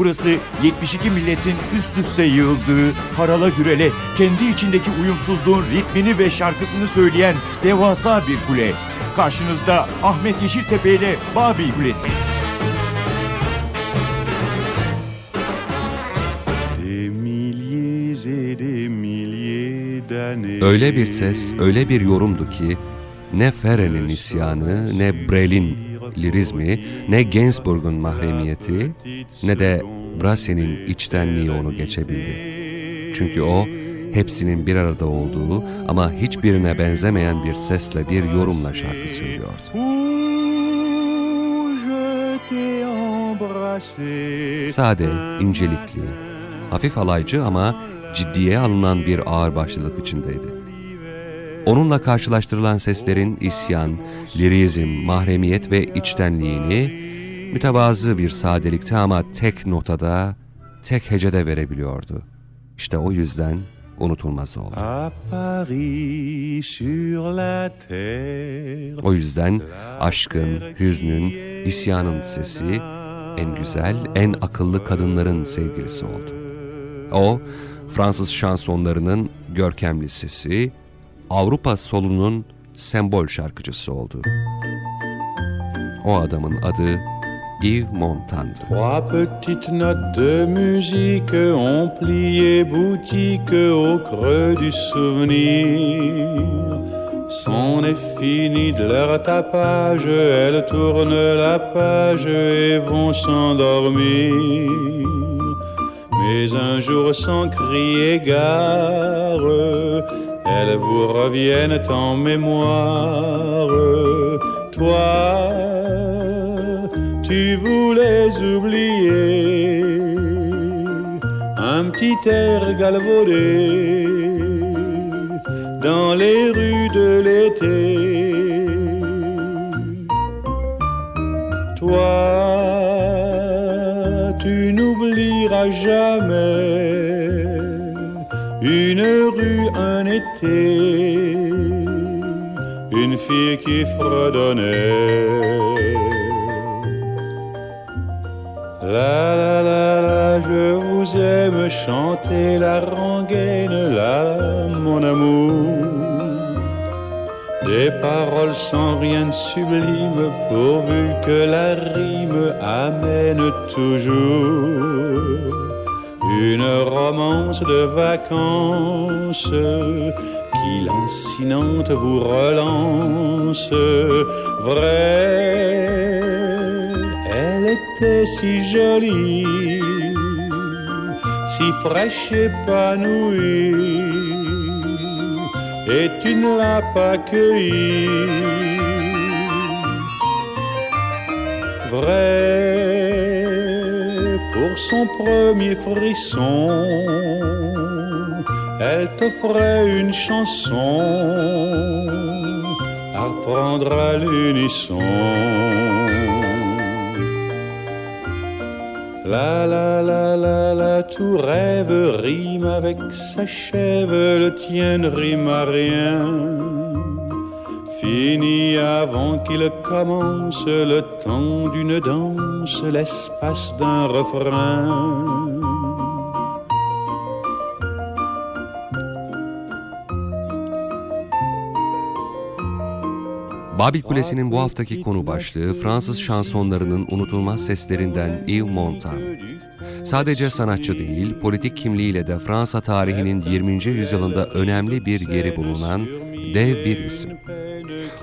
Burası 72 milletin üst üste yığıldığı, harala gürele, kendi içindeki uyumsuzluğun ritmini ve şarkısını söyleyen devasa bir kule. Karşınızda Ahmet Yeşiltepe ile Babil Kulesi. Öyle bir ses, öyle bir yorumdu ki ne Feren'in isyanı, ne Brel'in lirizmi, ne Gainsbourg'un mahremiyeti, ne de Brassens'in içtenliği onu geçebildi. Çünkü o, hepsinin bir arada olduğu ama hiçbirine benzemeyen bir sesle, bir yorumla şarkı söylüyordu. Sade, incelikli, hafif alaycı ama ciddiye alınan bir ağırbaşlılık içindeydi. Onunla karşılaştırılan seslerin isyan, lirizm, mahremiyet ve içtenliğini mütevazı bir sadelikte ama tek notada, tek hecede verebiliyordu. İşte o yüzden unutulmaz oldu. O yüzden aşkın, hüznün, isyanın sesi en güzel, en akıllı kadınların sevgilisi oldu. O, Fransız şansonlarının görkemli sesi, Avrupa solunun sembol şarkıcısı oldu. O adamın adı Yves Montan'dı. Trois petites notes de musique ont plié boutique au creux du souvenir. C'en est fini de leur tapage, elles tournent la page et vont s'endormir. Mais un jour sans crier gare, elles vous reviennent en mémoire. Toi, tu voulais oublier un petit air galvaudé dans les rues de l'été. Toi, tu n'oublieras jamais une fille qui fredonnait. La la la la, je vous aime chanter la rengaine, la mon amour. Des paroles sans rien de sublime, pourvu que la rime amène toujours une romance de vacances qui lancinante vous relance. Vrai, elle était si jolie, si fraîche épanouie, et tu ne l'as pas cueillie. Vrai, pour son premier frisson, elle t'offrait une chanson à prendre à l'unisson. La la la la la, tout rêve rime avec s'achève, le tien ne rime à rien. Fini avant qu'il commence le temps d'une danse, l'espace d'un refrain. Babil Kulesi'nin bu haftaki konu başlığı Fransız şansonlarının unutulmaz seslerinden Yves Montand. Sadece sanatçı değil, politik kimliğiyle de Fransa tarihinin 20. yüzyılında önemli bir yeri bulunan dev bir isim.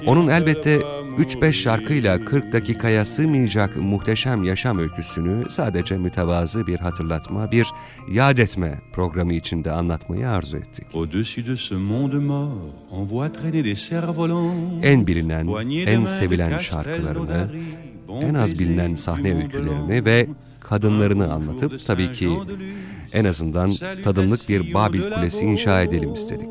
Onun elbette 3-5 şarkıyla 40 dakikaya sığmayacak muhteşem yaşam öyküsünü sadece mütevazı bir hatırlatma, bir yad etme programı içinde anlatmayı arzu ettik. En bilinen, en sevilen şarkılarını, en az bilinen sahne öykülerini ve kadınlarını anlatıp tabii ki en azından tadımlık bir Babil Kulesi inşa edelim istedik.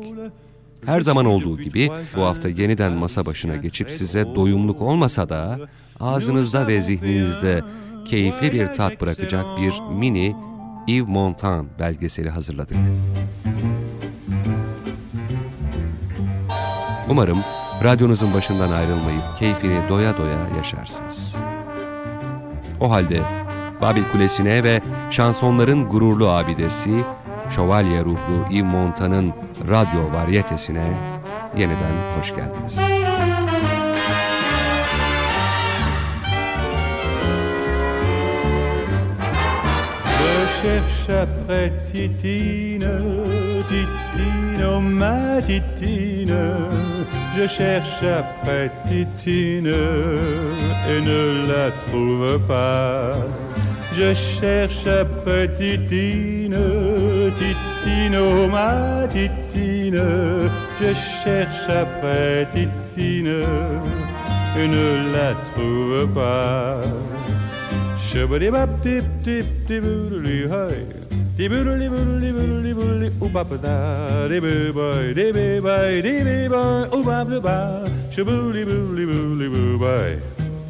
Her zaman olduğu gibi bu hafta yeniden masa başına geçip size doyumluk olmasa da ağzınızda ve zihninizde keyifli bir tat bırakacak bir mini Yves Montand belgeseli hazırladık. Umarım radyonuzun başından ayrılmayıp keyfini doya doya yaşarsınız. O halde Babil Kulesi'ne ve şansonların gururlu abidesi, şövalye ruhlu Yves Montan'ın radyo varyetesine yeniden hoş geldiniz. Je cherche après Titine, Titine, oh ma Titine. Je cherche après Titine et ne la trouve pas. Je cherche après Titine, Titine, oh ma Titine. Je cherche après Titine et ne la trouve pas.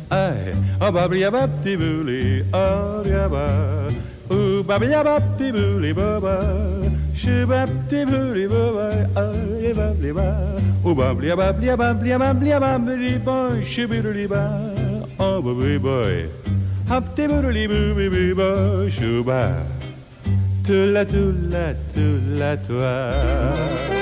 Ay, ababliababtibuli, adiaba. Oubabliababtibuli, baba. Shibabtibuli, baba. Alibabliba. Oubabliababliababliababliababliba. Shibiruliba. Obabliboy. Haptibuli, bubibiba. Shuba. Tula, tula, tula, toi.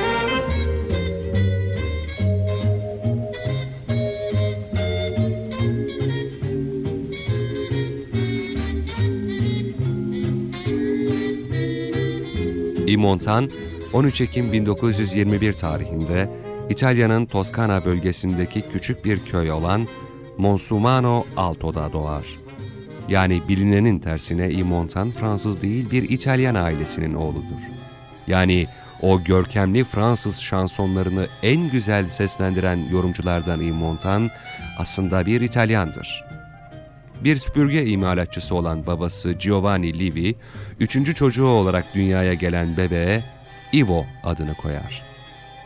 Yves Montan, 13 Ekim 1921 tarihinde İtalya'nın Toskana bölgesindeki küçük bir köy olan Monsumano Alto'da doğar. Yani bilinenin tersine Yves Montan Fransız değil bir İtalyan ailesinin oğludur. Yani o görkemli Fransız şansonlarını en güzel seslendiren yorumculardan Yves Montan aslında bir İtalyandır. Bir süpürge imalatçısı olan babası Giovanni Livi, üçüncü çocuğu olarak dünyaya gelen bebeğe Ivo adını koyar.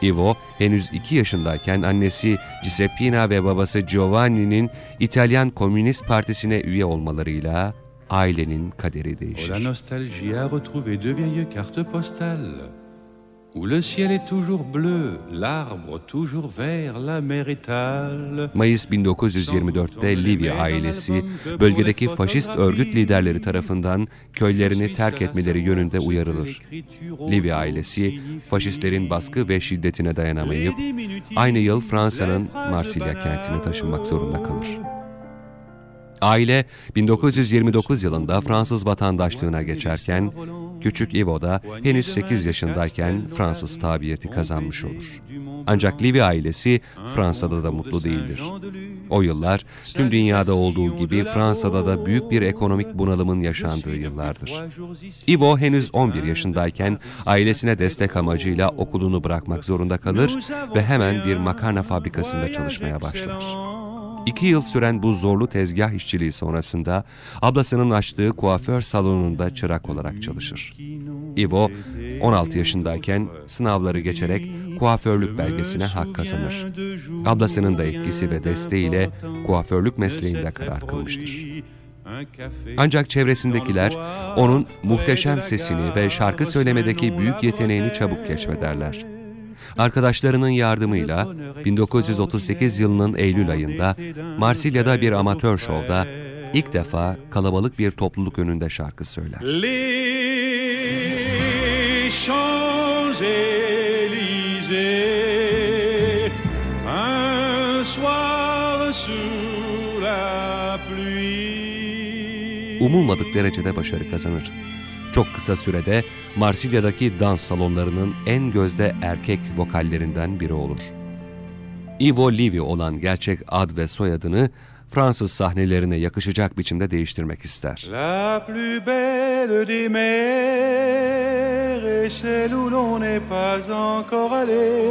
Ivo henüz iki yaşındayken annesi Giuseppina ve babası Giovanni'nin İtalyan Komünist Partisi'ne üye olmalarıyla ailenin kaderi Oh, değişir. Où le ciel est toujours bleu, l'arbre toujours vert, la mer étale. Mayıs 1924'te Livia ailesi bölgedeki faşist örgüt liderleri tarafından köylerini terk etmeleri yönünde uyarılır. Livia ailesi faşistlerin baskı ve şiddetine dayanamayıp aynı yıl Fransa'nın Marsilya kentine taşınmak zorunda kalır. Aile 1929 yılında Fransız vatandaşlığına geçerken küçük Ivo da henüz 8 yaşındayken Fransız tabiyeti kazanmış olur. Ancak Livia ailesi Fransa'da da mutlu değildir. O yıllar tüm dünyada olduğu gibi Fransa'da da büyük bir ekonomik bunalımın yaşandığı yıllardır. Ivo henüz 11 yaşındayken ailesine destek amacıyla okulunu bırakmak zorunda kalır ve hemen bir makarna fabrikasında çalışmaya başlar. İki yıl süren bu zorlu tezgah işçiliği sonrasında ablasının açtığı kuaför salonunda çırak olarak çalışır. Ivo 16 yaşındayken sınavları geçerek kuaförlük belgesine hak kazanır. Ablasının da etkisi ve desteğiyle kuaförlük mesleğinde karar kılmıştır. Ancak çevresindekiler onun muhteşem sesini ve şarkı söylemedeki büyük yeteneğini çabuk keşfederler. Arkadaşlarının yardımıyla 1938 yılının Eylül ayında Marsilya'da bir amatör şovda ilk defa kalabalık bir topluluk önünde şarkı söyler. Umulmadık derecede başarı kazanır. Kısa sürede Marsilya'daki dans salonlarının en gözde erkek vokallerinden biri olur. Ivo Livi olan gerçek ad ve soyadını Fransız sahnelerine yakışacak biçimde değiştirmek ister. La plus belle des mers est celle où l'on n'est pas encore allé.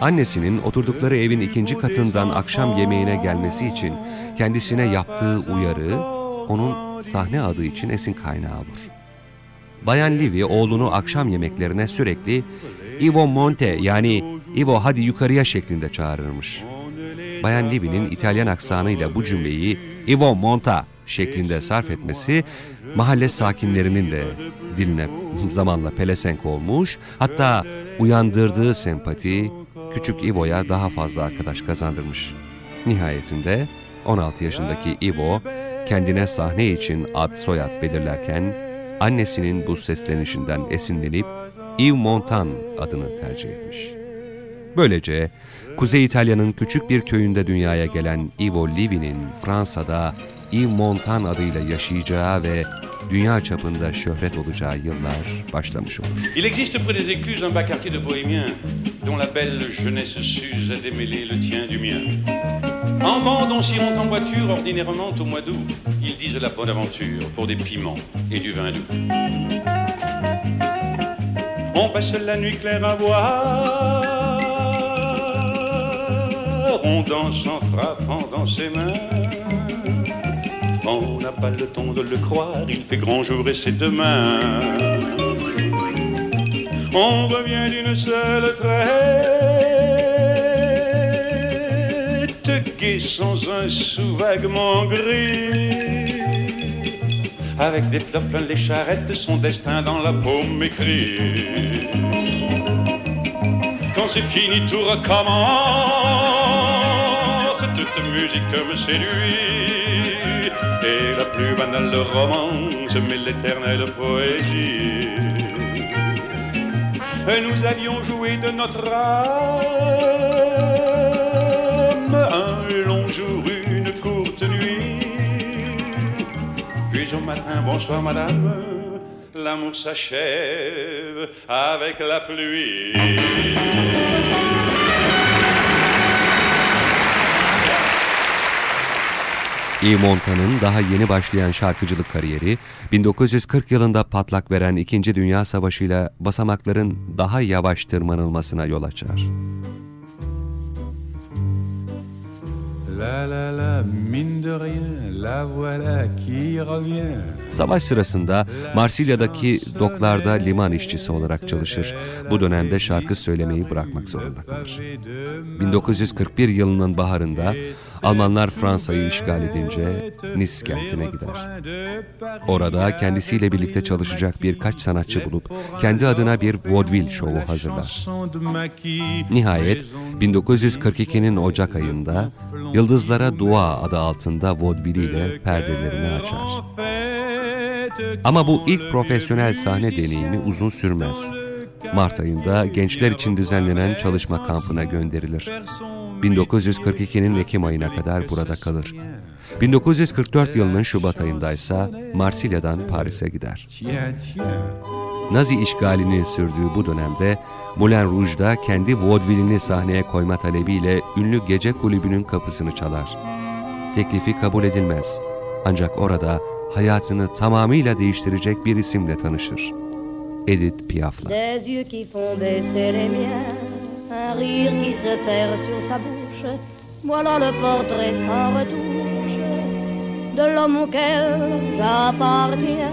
Annesinin oturdukları evin ikinci katından akşam yemeğine gelmesi için kendisine yaptığı uyarı onun sahne adı için esin kaynağı olur. Bayan Livy oğlunu akşam yemeklerine sürekli Ivo Monte yani Ivo hadi yukarıya şeklinde çağırırmış. Bayan Livy'nin İtalyan aksanıyla bu cümleyi Ivo Monta şeklinde sarf etmesi mahalle sakinlerinin de diline zamanla pelesenk olmuş. Hatta uyandırdığı sempati küçük Ivo'ya daha fazla arkadaş kazandırmış. Nihayetinde 16 yaşındaki Ivo kendine sahne için ad soyad belirlerken annesinin bu seslenişinden esinlenip Yves Montand adını tercih etmiş. Böylece Kuzey İtalya'nın küçük bir köyünde dünyaya gelen Ivo Livi'nin Fransa'da Yves Montand adıyla yaşayacağı ve dünya çapında şöhret olacağı yıllar başlamış olur. Il existe près des écluses un bas quartier de bohémiens dont la belle jeunesse s'use à démêler le tien du mien. En bande, on s'y monte en voiture, ordinairement au mois d'août. Ils disent la bonne aventure pour des piments et du vin doux. On passe la nuit claire à boire, on danse en frappant dans ses mains. On n'a pas le temps de le croire, il fait grand jour et c'est demain. On revient d'une seule traite, sans un sou vaguement gris. Avec des fleurs plein les charrettes, son destin dans la paume écrit. Quand c'est fini, tout recommence. Toute musique me séduit. Et la plus banale romance, mais l'éternelle poésie. Nous avions joué de notre âme au matin, bonsoir madame, l'amour s'achève avec la pluie. Yves Montand'ın daha yeni başlayan şarkıcılık kariyeri, 1940 yılında patlak veren İkinci Dünya Savaşı'yla basamakların daha yavaş tırmanılmasına yol açar. La la la, mine de rien, la voilà qui revient. Savaş sırasında Marsilya'daki doklarda liman işçisi olarak çalışır. Bu dönemde şarkı söylemeyi bırakmak zorunda kalır. 1941 yılının baharında Almanlar Fransa'yı işgal edince Nice kentine gider. Orada kendisiyle birlikte çalışacak birkaç sanatçı bulup kendi adına bir vaudeville şovu hazırlar. Nihayet 1942'nin Ocak ayında Yıldızlara Dua adı altında vaudeville ile perdelerini açar. Ama bu ilk profesyonel sahne deneyimi uzun sürmez. Mart ayında gençler için düzenlenen çalışma kampına gönderilir. 1942'nin Ekim ayına kadar burada kalır. 1944 yılının Şubat ayında ise Marsilya'dan Paris'e gider. Nazi işgalini sürdüğü bu dönemde Moulin Rouge'da kendi vaudeville'ini sahneye koyma talebiyle ünlü gece kulübünün kapısını çalar. Teklifi kabul edilmez. Ancak orada hayatını tamamıyla değiştirecek bir isimle tanışır. Edith Piaf'la. Un rire qui se perd sur sa bouche. Voilà le portrait sans retouche de l'homme auquel j'appartiens.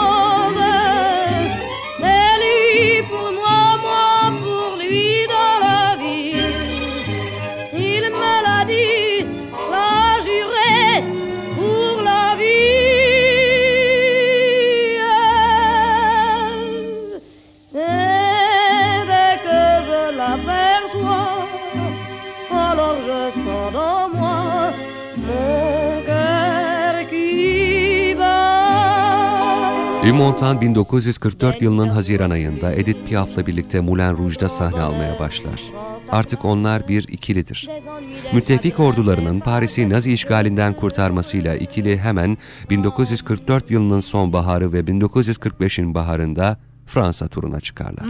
Montand 1944 yılının Haziran ayında Edith Piaf'la birlikte Moulin Rouge'da sahne almaya başlar. Artık onlar bir ikilidir. Müttefik ordularının Paris'i Nazi işgalinden kurtarmasıyla ikili hemen 1944 yılının sonbaharı ve 1945'in baharında Fransa turuna çıkarlar.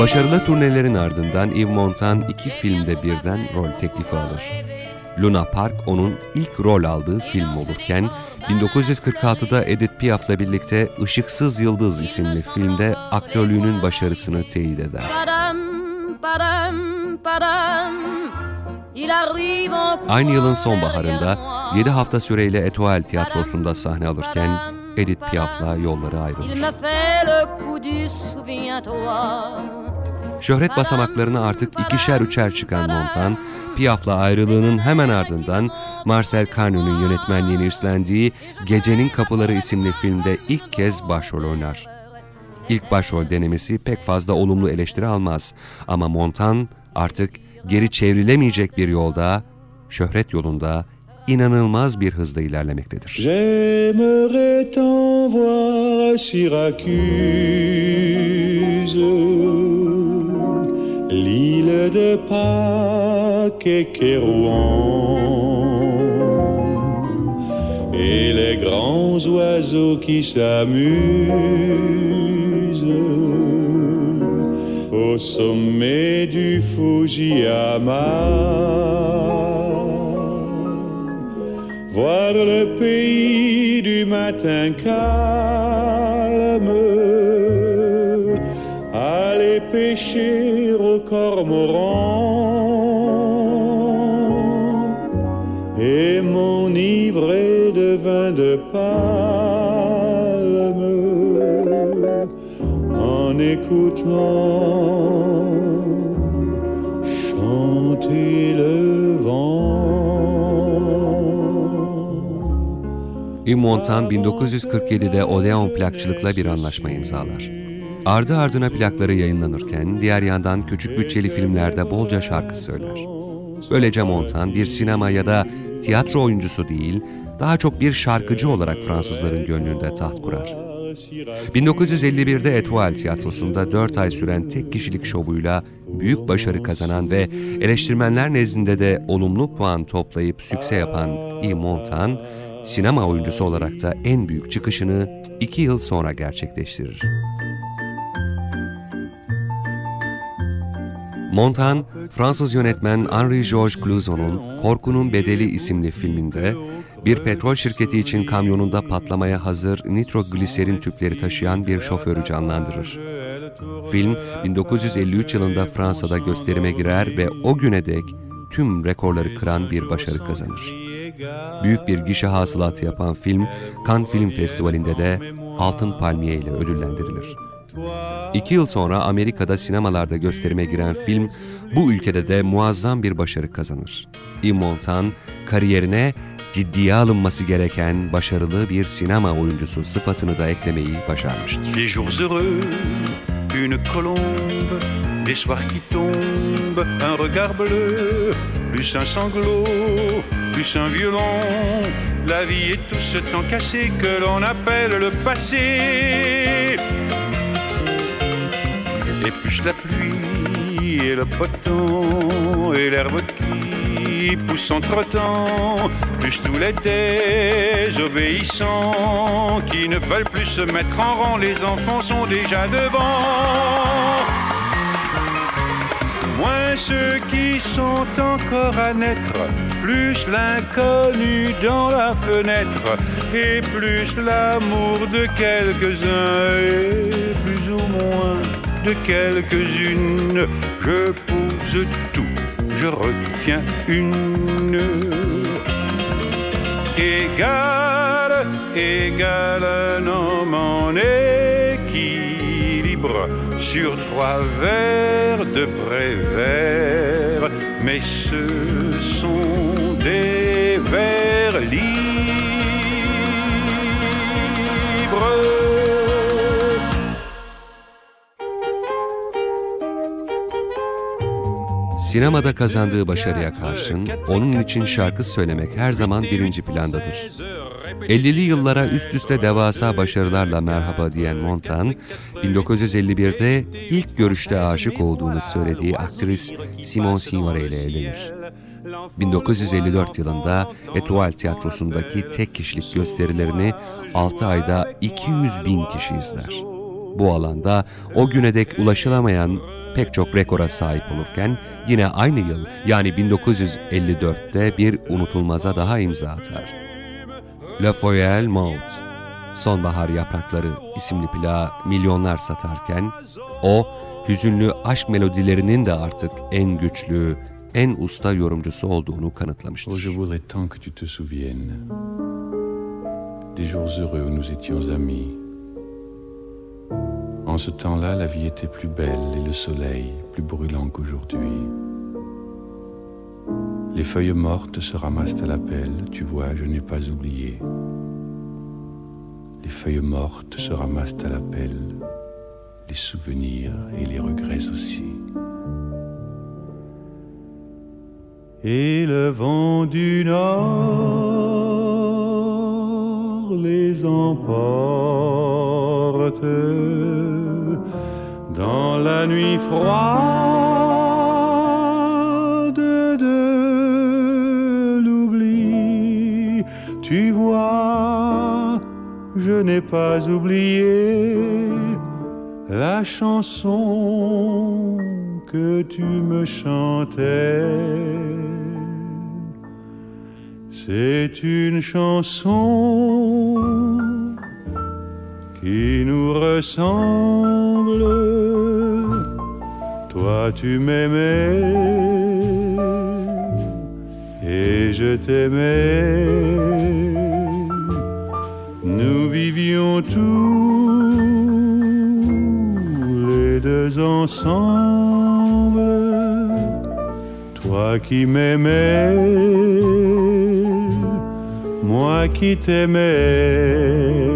Başarılı turnelerin ardından Yves Montand iki filmde birden rol teklifi alır. Luna Park onun ilk rol aldığı film olurken 1946'da Edith Piaf'la birlikte Işıksız Yıldız isimli filmde aktörlüğünün başarısını teyit eder. Aynı yılın sonbaharında derrière moi. 7 hafta süreyle Etoile tiyatrosunda sahne alırken Edith Piaf'la yolları ayrılır. Şöhret basamaklarına artık ikişer üçer çıkan Montan, Piaf'la ayrılığının hemen ardından Marcel Carnot'un yönetmenliğini üstlendiği Gecenin Kapıları isimli filmde ilk kez başrol oynar. İlk başrol denemesi pek fazla olumlu eleştiri almaz ama Montan artık geri çevrilemeyecek bir yolda, şöhret yolunda inanılmaz bir hızla ilerlemektedir. J'aimerais t'en voir à Syracuse, l'île de Pâques et Kérouan, et les grands oiseaux qui s'amusent. Au sommet du Fujiyama. Voir le pays du matin calme, aller pêcher au cormoran et m'enivrer de vin de palme en écoutant chanter le vent. Yves Montand 1947'de Odeon plakçılıkla bir anlaşma imzalar. Ardı ardına plakları yayınlanırken diğer yandan küçük bütçeli filmlerde bolca şarkı söyler. Böylece Montand bir sinema ya da tiyatro oyuncusu değil, daha çok bir şarkıcı olarak Fransızların gönlünde taht kurar. 1951'de Etoile Tiyatrosu'nda 4 ay süren tek kişilik şovuyla büyük başarı kazanan ve eleştirmenler nezdinde de olumlu puan toplayıp sükse yapan Yves Montand, sinema oyuncusu olarak da en büyük çıkışını 2 yıl sonra gerçekleştirir. Montand, Fransız yönetmen Henri-Georges Clouzon'un Korkunun Bedeli isimli filminde bir petrol şirketi için kamyonunda patlamaya hazır nitrogliserin tüpleri taşıyan bir şoförü canlandırır. Film 1953 yılında Fransa'da gösterime girer ve o güne dek tüm rekorları kıran bir başarı kazanır. Büyük bir gişe hasılatı yapan film, Cannes Film Festivali'nde de Altın Palmiye ile ödüllendirilir. İki yıl sonra Amerika'da sinemalarda gösterime giren film, bu ülkede de muazzam bir başarı kazanır. Montand, kariyerine ciddiye alınması gereken başarılı bir sinema oyuncusu sıfatını da eklemeyi başarmıştır. Des jours heureux, une colombe, des soirs qui tombent, un regard bleu, plus un sanglot, plus un violon. La vie est tout ce temps cassé que l'on appelle le passé. Plus la pluie et le temps et l'herbe qui pousse entre-temps, plus tous les désobéissants qui ne veulent plus se mettre en rang, les enfants sont déjà devant. Moins ceux qui sont encore à naître, plus l'inconnu dans la fenêtre, et plus l'amour de quelques-uns, et plus ou moins de quelques-unes. Je pose tout, je retiens une. Égal, égal un homme en équilibre sur trois vers de prévert, mais ce sont des vers libres. Sinemada kazandığı başarıya karşın onun için şarkı söylemek her zaman birinci plandadır. 50'li yıllara üst üste devasa başarılarla merhaba diyen Montand, 1951'de ilk görüşte aşık olduğunu söylediği aktris Simone Signore ile evlenir. 1954 yılında Etoile Tiyatrosu'ndaki tek kişilik gösterilerini 6 ayda 200 bin kişi izler. Bu alanda o güne dek ulaşılamayan pek çok rekora sahip olurken yine aynı yıl yani 1954'te bir unutulmaza daha imza atar. Le Foyel Maut, Sonbahar Yaprakları isimli plağı milyonlar satarken o hüzünlü aşk melodilerinin de artık en güçlü, en usta yorumcusu olduğunu Oh, kanıtlamıştır. je voudrais tant que tu te souviennes des jours heureux où nous étions amis. En ce temps-là, la vie était plus belle et le soleil plus brûlant qu'aujourd'hui. Les feuilles mortes se ramassent à la pelle, tu vois, je n'ai pas oublié. Les feuilles mortes se ramassent à la pelle, les souvenirs et les regrets aussi. Et le vent du nord les emporte dans la nuit froide de l'oubli. Tu vois, je n'ai pas oublié la chanson que tu me chantais. C'est une chanson qui nous ressemble. Toi tu m'aimais et je t'aimais. Nous vivions tous les deux ensemble. Toi qui m'aimais, moi qui t'aimais.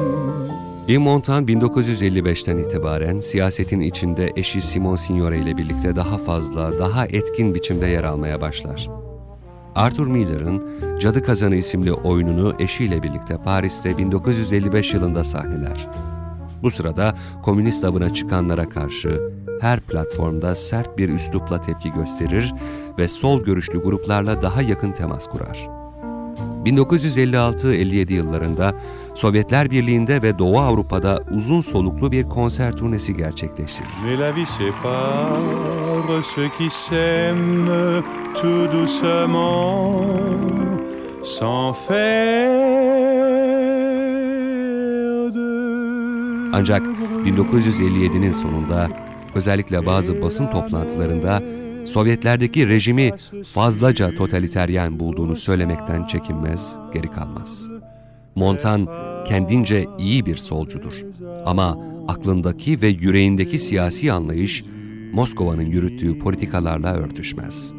Yves Montand 1955'ten itibaren siyasetin içinde eşi Simon Signore ile birlikte daha fazla, daha etkin biçimde yer almaya başlar. Arthur Miller'ın Cadı Kazanı isimli oyununu eşiyle birlikte Paris'te 1955 yılında sahneler. Bu sırada komünist avına çıkanlara karşı her platformda sert bir üslupla tepki gösterir ve sol görüşlü gruplarla daha yakın temas kurar. 1956-57 yıllarında Sovyetler Birliği'nde ve Doğu Avrupa'da uzun soluklu bir konser turnesi de Ancak 1957'nin sonunda özellikle bazı basın toplantılarında Sovyetlerdeki rejimi fazlaca totaliteryen bulduğunu söylemekten çekinmez, geri kalmaz. Montan kendince iyi bir solcudur ama aklındaki ve yüreğindeki siyasi anlayış Moskova'nın yürüttüğü politikalarla örtüşmez.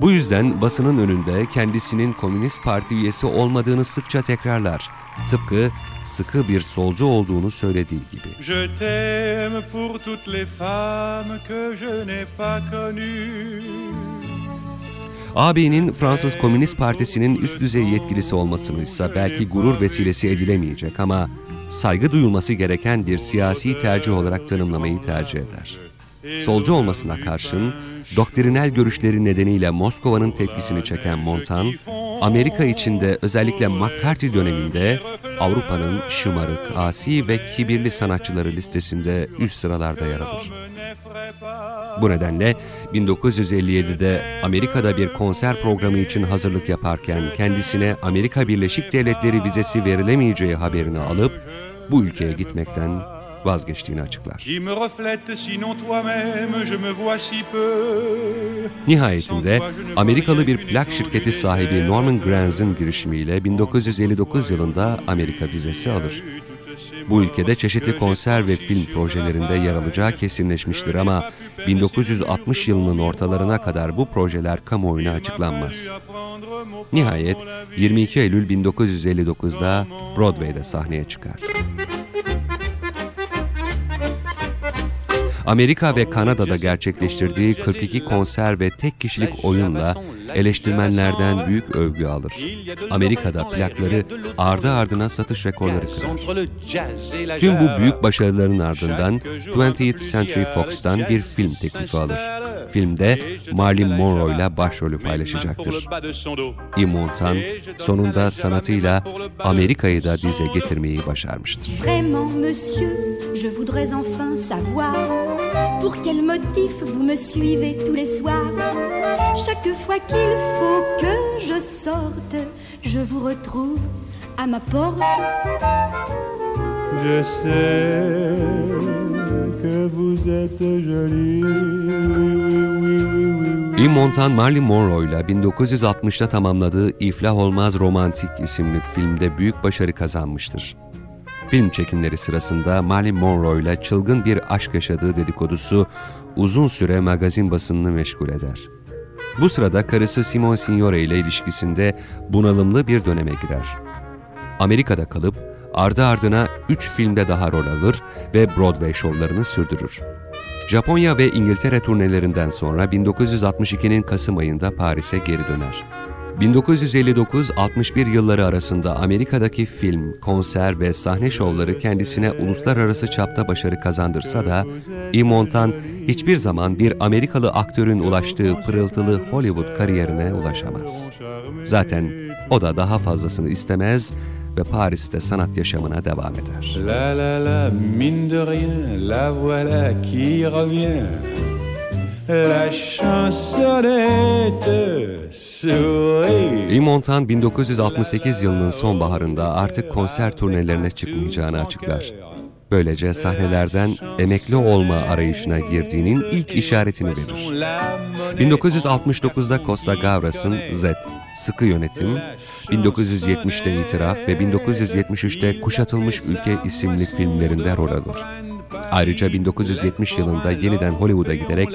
Bu yüzden basının önünde kendisinin Komünist Parti üyesi olmadığını sıkça tekrarlar. Tıpkı sıkı bir solcu olduğunu söylediği gibi. Je t'aime pour toutes les femmes que je n'ai pas connues. AB'nin Fransız Komünist Partisi'nin üst düzey yetkilisi olmasını ise belki gurur vesilesi edilemeyecek ama saygı duyulması gereken bir siyasi tercih olarak tanımlamayı tercih eder. Solcu olmasına karşın doktrinal görüşleri nedeniyle Moskova'nın tepkisini çeken Montan, Amerika içinde özellikle McCarthy döneminde Avrupa'nın şımarık, asi ve kibirli sanatçıları listesinde üst sıralarda yer alır. Bu nedenle 1957'de Amerika'da bir konser programı için hazırlık yaparken kendisine Amerika Birleşik Devletleri vizesi verilemeyeceği haberini alıp bu ülkeye gitmekten vazgeçtiğini açıklar. Nihayetinde Amerikalı bir plak şirketi sahibi Norman Granz'ın girişimiyle 1959 yılında Amerika vizesi alır. Bu ülkede çeşitli konser ve film projelerinde yer alacağı kesinleşmiştir ama 1960 yılının ortalarına kadar bu projeler kamuoyuna açıklanmaz. Nihayet 22 Eylül 1959'da Broadway'de sahneye çıkar. Amerika ve Kanada'da gerçekleştirdiği 42 konser ve tek kişilik oyunla eleştirmenlerden büyük övgü alır. Amerika'da plakları ardı ardına satış rekorları kırar. Tüm bu büyük başarıların ardından 20th Century Fox'tan bir film teklifi alır. Filmde Marilyn Monroe ile başrolü paylaşacaktır. Yves Montand sonunda sanatıyla Amerika'yı da dize getirmeyi başarmıştır. Vraiment, monsieur, je voudrais enfin savoir pour quel motif vous me suivez tous les soirs? Chaque fois qu'il faut que je sorte, je vous retrouve à ma porte. Je sais que vous êtes jolie. Oui, oui, oui, oui, oui. Yves Montand Marilyn Monroe ile 1960'ta tamamladığı İflah Olmaz Romantik isimli filmde büyük başarı kazanmıştır. Film çekimleri sırasında Marilyn Monroe ile çılgın bir aşk yaşadığı dedikodusu uzun süre magazin basınını meşgul eder. Bu sırada karısı Simone Signore ile ilişkisinde bunalımlı bir döneme girer. Amerika'da kalıp ardı ardına 3 filmde daha rol alır ve Broadway şovlarını sürdürür. Japonya ve İngiltere turnelerinden sonra 1962'nin Kasım ayında Paris'e geri döner. 1959-61 yılları arasında Amerika'daki film, konser ve sahne şovları kendisine uluslararası çapta başarı kazandırsa da, Yves Montand hiçbir zaman bir Amerikalı aktörün ulaştığı pırıltılı Hollywood kariyerine ulaşamaz. Zaten o da daha fazlasını istemez ve Paris'te sanat yaşamına devam eder. La la la, mine de rien, la voilà qui revient. Montand 1968 yılının sonbaharında artık konser turnelerine çıkmayacağını açıklar. Böylece sahnelerden emekli olma arayışına girdiğinin ilk işaretini verir. 1969'da Costa Gavras'ın Z, Sıkı Yönetim, 1970'te İtiraf ve 1973'te Kuşatılmış Ülke isimli filmlerinde rol alır. Ayrıca 1970 yılında yeniden Hollywood'a giderek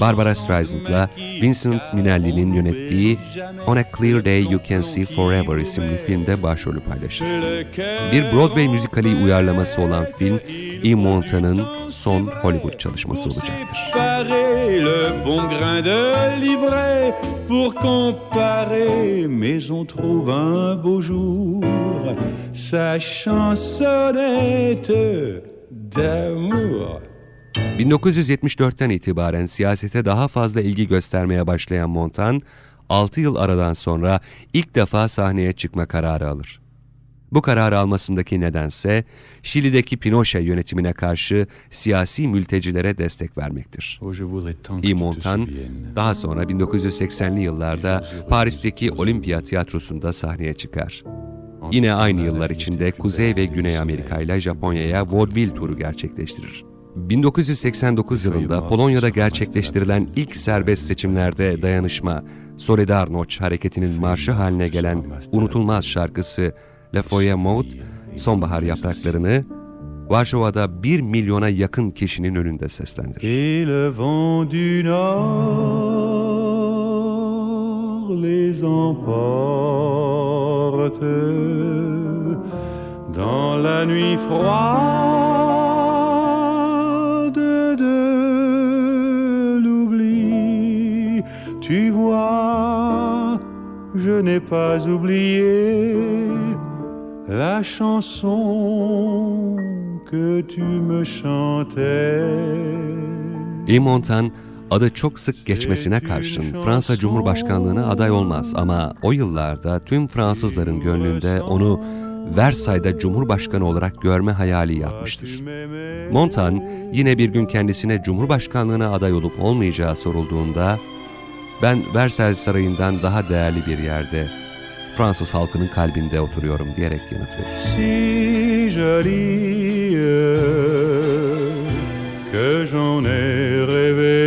Barbara Streisand'la Vincent Minnelli'nin yönettiği On a Clear Day You Can See Forever isimli filmde başrolü paylaşır. Bir Broadway müzikali uyarlaması olan film, Yves Montand'ın son Hollywood çalışması olacaktır. Pour comparer, mais on trouve un beau jour sa chansonnette d'amour. 1974'ten itibaren siyasete daha fazla ilgi göstermeye başlayan Montan, 6 yıl aradan sonra ilk defa sahneye çıkma kararı alır. Bu kararı almasındaki nedense Şili'deki Pinochet yönetimine karşı siyasi mültecilere destek vermektir. Montand souviennes. daha sonra 1980'li yıllarda Paris'teki Olimpiya Tiyatrosu'nda sahneye çıkar. Yine aynı yıllar içinde Kuzey ve Güney Amerika ile Japonya'ya vaudeville turu gerçekleştirir. 1989 yılında Polonya'da gerçekleştirilen ilk serbest seçimlerde dayanışma, Solidarność hareketinin marşı haline gelen unutulmaz şarkısı La Folie Maud, sonbahar yapraklarını Varşova'da 1 milyona yakın kişinin önünde seslendirir. Dans la nuit froide Tu vois, je n'ai pas oublié la chanson que tu me chantais. Yves Montand adı çok sık geçmesine karşın Fransa Cumhurbaşkanlığına aday olmaz ama o yıllarda tüm Fransızların gönlünde onu Versay'da Cumhurbaşkanı olarak görme hayali yatmıştır. Montand yine bir gün kendisine Cumhurbaşkanlığına aday olup olmayacağı sorulduğunda ben Versailles Sarayı'ndan daha değerli bir yerde Fransız halkının kalbinde oturuyorum diyerek yanıt verir. Si jolie que j'en ai rêvé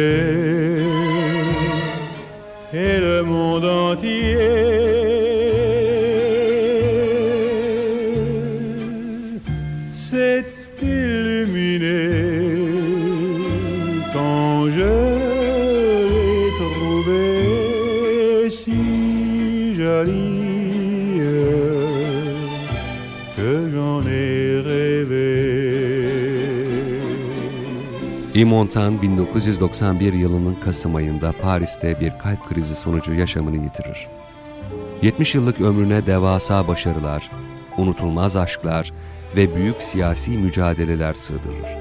et le monde entier Montand 1991 yılının Kasım ayında Paris'te bir kalp krizi sonucu yaşamını yitirir. 70 yıllık ömrüne devasa başarılar, unutulmaz aşklar ve büyük siyasi mücadeleler sığdırır.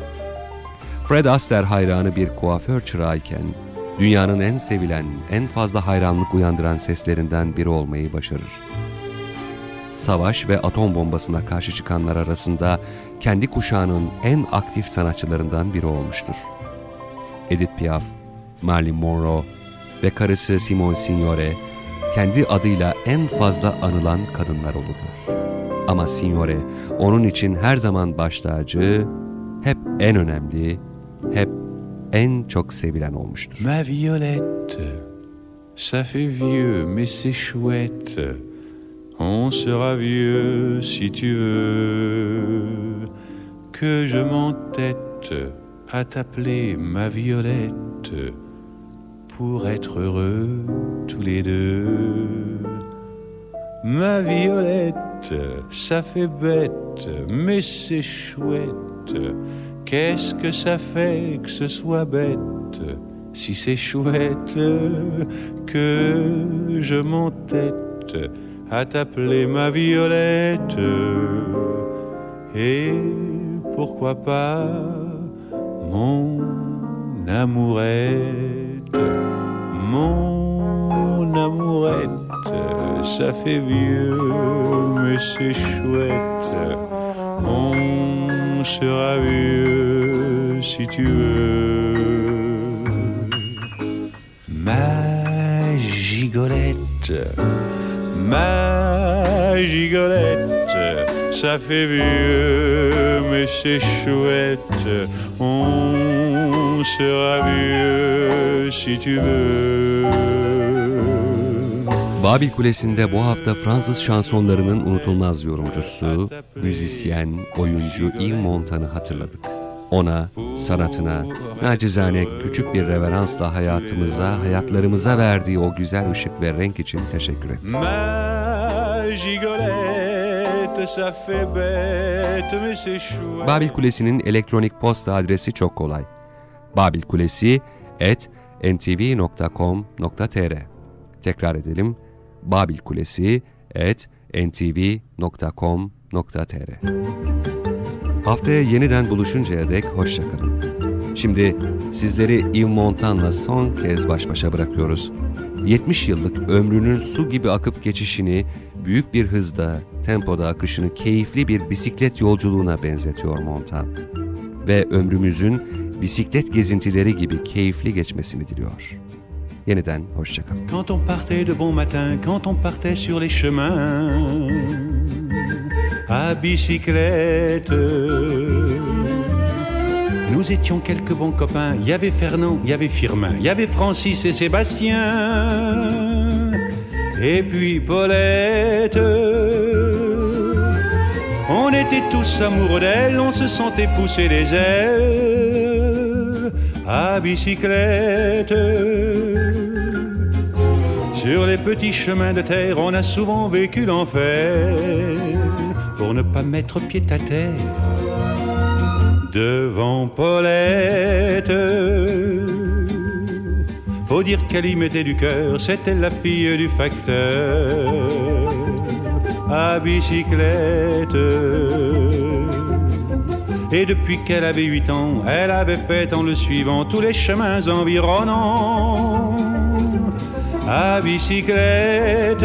Fred Astaire hayranı bir kuaför çırağıyken, dünyanın en sevilen, en fazla hayranlık uyandıran seslerinden biri olmayı başarır. Savaş ve atom bombasına karşı çıkanlar arasında kendi kuşağının en aktif sanatçılarından biri olmuştur. Edith Piaf, Marilyn Monroe ve karısı Simone Signore kendi adıyla en fazla anılan kadınlar olurlar. Ama Signore onun için her zaman baş tacı, hep en önemli, hep en çok sevilen olmuştur. Ma Violette, ça fait vieux, mais c'est chouette. On sera vieux si tu veux que je m'entête à t'appeler ma Violette pour être heureux tous les deux. Ma Violette, ça fait bête, mais c'est chouette. Qu'est-ce que ça fait que ce soit bête si c'est chouette que je m'entête à t'appeler ma Violette. Et pourquoi pas mon amourette, mon amourette, ça fait vieux mais c'est chouette, on sera vieux si tu veux. Ma gigolette, ma gigolette, ça fait vieux, mais c'est chouette. On sera vieux si tu veux. Babil Kulesi'nde bu hafta Fransız şansonlarının unutulmaz yorumcusu, müzisyen, oyuncu Yves Montand'ı hatırladık. Ona, sanatına, nacizane küçük bir reveransla hayatımıza, hayatlarımıza verdiği o güzel ışık ve renk için teşekkür chouette. Babil Kulesi'nin elektronik posta adresi çok kolay. babilkulesi at ntv.com.tr Tekrar edelim. babilkulesi at ntv.com.tr Haftaya yeniden buluşuncaya dek hoşçakalın. Şimdi sizleri Yves Montand'la son kez baş başa bırakıyoruz. 70 yıllık ömrünün su gibi akıp geçişini büyük bir hızda, tempoda akışını keyifli bir bisiklet yolculuğuna benzetiyor Montand. Ve ömrümüzün bisiklet gezintileri gibi keyifli geçmesini diliyor. Yeniden hoşçakalın. Quand on partait de bon matin, quand on partait sur les chemins à bicyclette. Nous étions quelques bons copains. Il y avait Fernand, il y avait Firmin, il y avait Francis et Sébastien. Et puis Paulette. On était tous amoureux d'elle, on se sentait pousser des ailes à bicyclette. Sur les petits chemins de terre, on a souvent vécu l'enfer pour ne pas mettre pied à terre devant Paulette. Faut dire qu'elle y mettait du cœur, c'était la fille du facteur à bicyclette. Et depuis qu'elle avait huit ans, elle avait fait en le suivant tous les chemins environnants à bicyclette.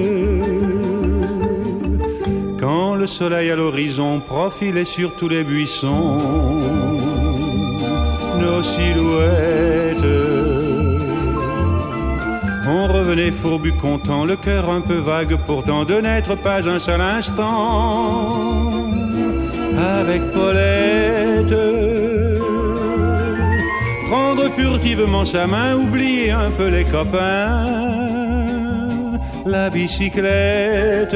Le soleil à l'horizon profilait sur tous les buissons nos silhouettes, on revenait fourbu content, le cœur un peu vague pourtant de n'être pas un seul instant avec Paulette. Prendre furtivement sa main, oublier un peu les copains la bicyclette.